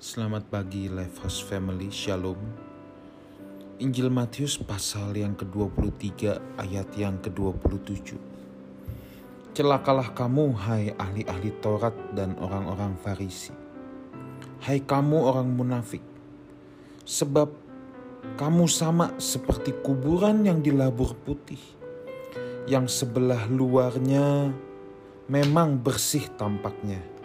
Selamat pagi Lifehouse Family, Shalom. Injil Matius pasal yang ke-23 ayat yang ke-27. Celakalah kamu hai ahli-ahli Taurat dan orang-orang Farisi. Hai kamu orang munafik. Sebab kamu sama seperti kuburan yang dilabur putih. Yang sebelah luarnya memang bersih tampaknya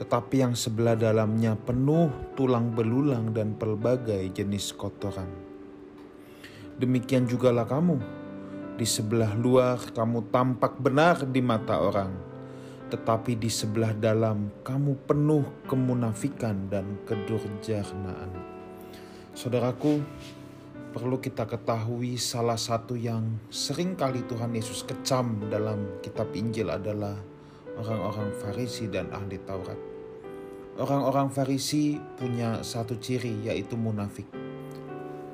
tetapi yang sebelah dalamnya penuh tulang belulang dan pelbagai jenis kotoran. Demikian jugalah kamu, di sebelah luar kamu tampak benar di mata orang, tetapi di sebelah dalam kamu penuh kemunafikan dan kedurjanaan. Saudaraku, perlu kita ketahui salah satu yang sering kali Tuhan Yesus kecam dalam kitab Injil adalah orang-orang Farisi dan ahli Taurat. Orang-orang Farisi punya satu ciri yaitu munafik.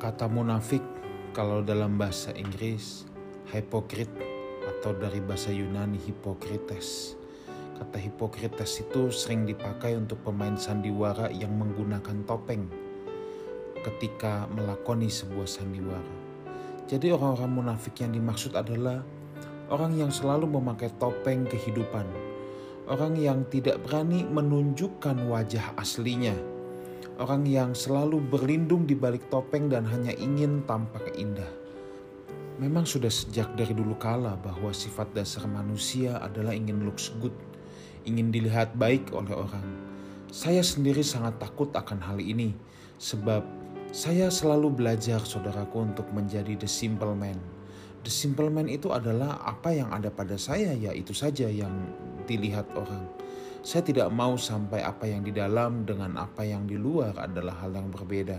Kata munafik kalau dalam bahasa Inggris hipokrit atau dari bahasa Yunani hipokrites. Kata hipokrites itu sering dipakai untuk pemain sandiwara yang menggunakan topeng ketika melakoni sebuah sandiwara. Jadi orang-orang munafik yang dimaksud adalah orang yang selalu memakai topeng kehidupan orang yang tidak berani menunjukkan wajah aslinya, orang yang selalu berlindung di balik topeng dan hanya ingin tampak indah. Memang sudah sejak dari dulu kala bahwa sifat dasar manusia adalah ingin looks good, ingin dilihat baik oleh orang. Saya sendiri sangat takut akan hal ini, sebab saya selalu belajar saudaraku untuk menjadi the simple man. The simple man itu adalah apa yang ada pada saya, ya itu saja yang dilihat orang. Saya tidak mau sampai apa yang di dalam dengan apa yang di luar adalah hal yang berbeda.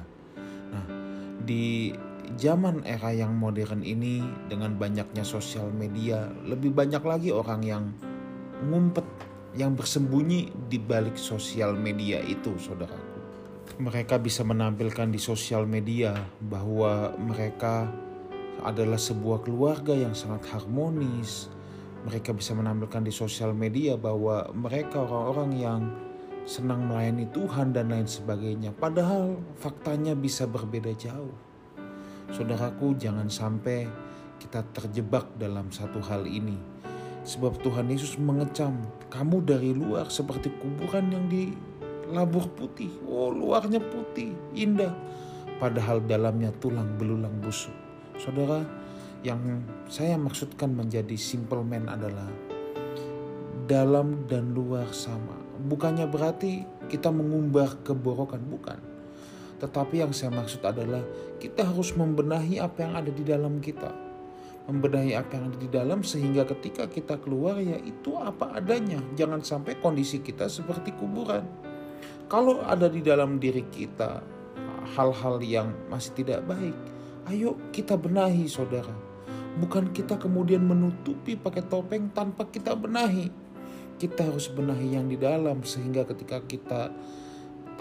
Nah, di zaman era yang modern ini dengan banyaknya sosial media, lebih banyak lagi orang yang ngumpet, yang bersembunyi di balik sosial media itu, saudaraku. Mereka bisa menampilkan di sosial media bahwa mereka adalah sebuah keluarga yang sangat harmonis, mereka bisa menampilkan di sosial media bahwa mereka orang-orang yang senang melayani Tuhan dan lain sebagainya. Padahal faktanya bisa berbeda jauh. Saudaraku, jangan sampai kita terjebak dalam satu hal ini. Sebab Tuhan Yesus mengecam, kamu dari luar seperti kuburan yang dilabur putih. Oh, luarnya putih, indah. Padahal dalamnya tulang belulang busuk. Saudara, yang saya maksudkan menjadi simple man adalah dalam dan luar sama. Bukannya berarti kita mengumbar keborokan, bukan. Tetapi yang saya maksud adalah kita harus membenahi apa yang ada di dalam kita. Membenahi apa yang ada di dalam sehingga ketika kita keluar ya itu apa adanya. Jangan sampai kondisi kita seperti kuburan. Kalau ada di dalam diri kita hal-hal yang masih tidak baik, ayo kita benahi saudara Bukan kita kemudian menutupi pakai topeng tanpa kita benahi. Kita harus benahi yang di dalam sehingga ketika kita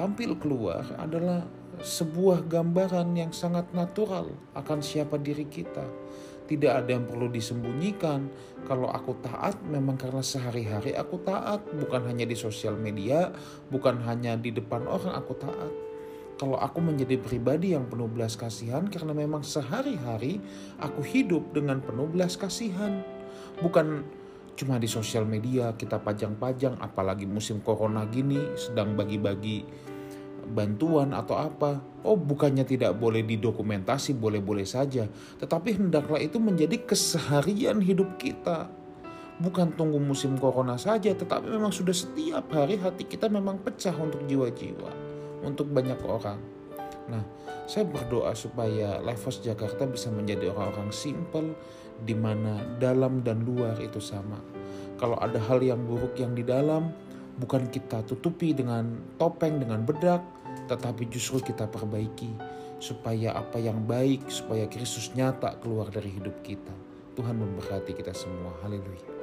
tampil keluar adalah sebuah gambaran yang sangat natural akan siapa diri kita. Tidak ada yang perlu disembunyikan. Kalau aku taat memang karena sehari-hari aku taat, bukan hanya di sosial media, bukan hanya di depan orang aku taat kalau aku menjadi pribadi yang penuh belas kasihan karena memang sehari-hari aku hidup dengan penuh belas kasihan. Bukan cuma di sosial media kita pajang-pajang apalagi musim corona gini sedang bagi-bagi bantuan atau apa. Oh, bukannya tidak boleh didokumentasi, boleh-boleh saja, tetapi hendaklah itu menjadi keseharian hidup kita. Bukan tunggu musim corona saja, tetapi memang sudah setiap hari hati kita memang pecah untuk jiwa-jiwa untuk banyak orang. Nah, saya berdoa supaya Lifehouse Jakarta bisa menjadi orang-orang simple di mana dalam dan luar itu sama. Kalau ada hal yang buruk yang di dalam, bukan kita tutupi dengan topeng, dengan bedak, tetapi justru kita perbaiki supaya apa yang baik, supaya Kristus nyata keluar dari hidup kita. Tuhan memberkati kita semua. Haleluya.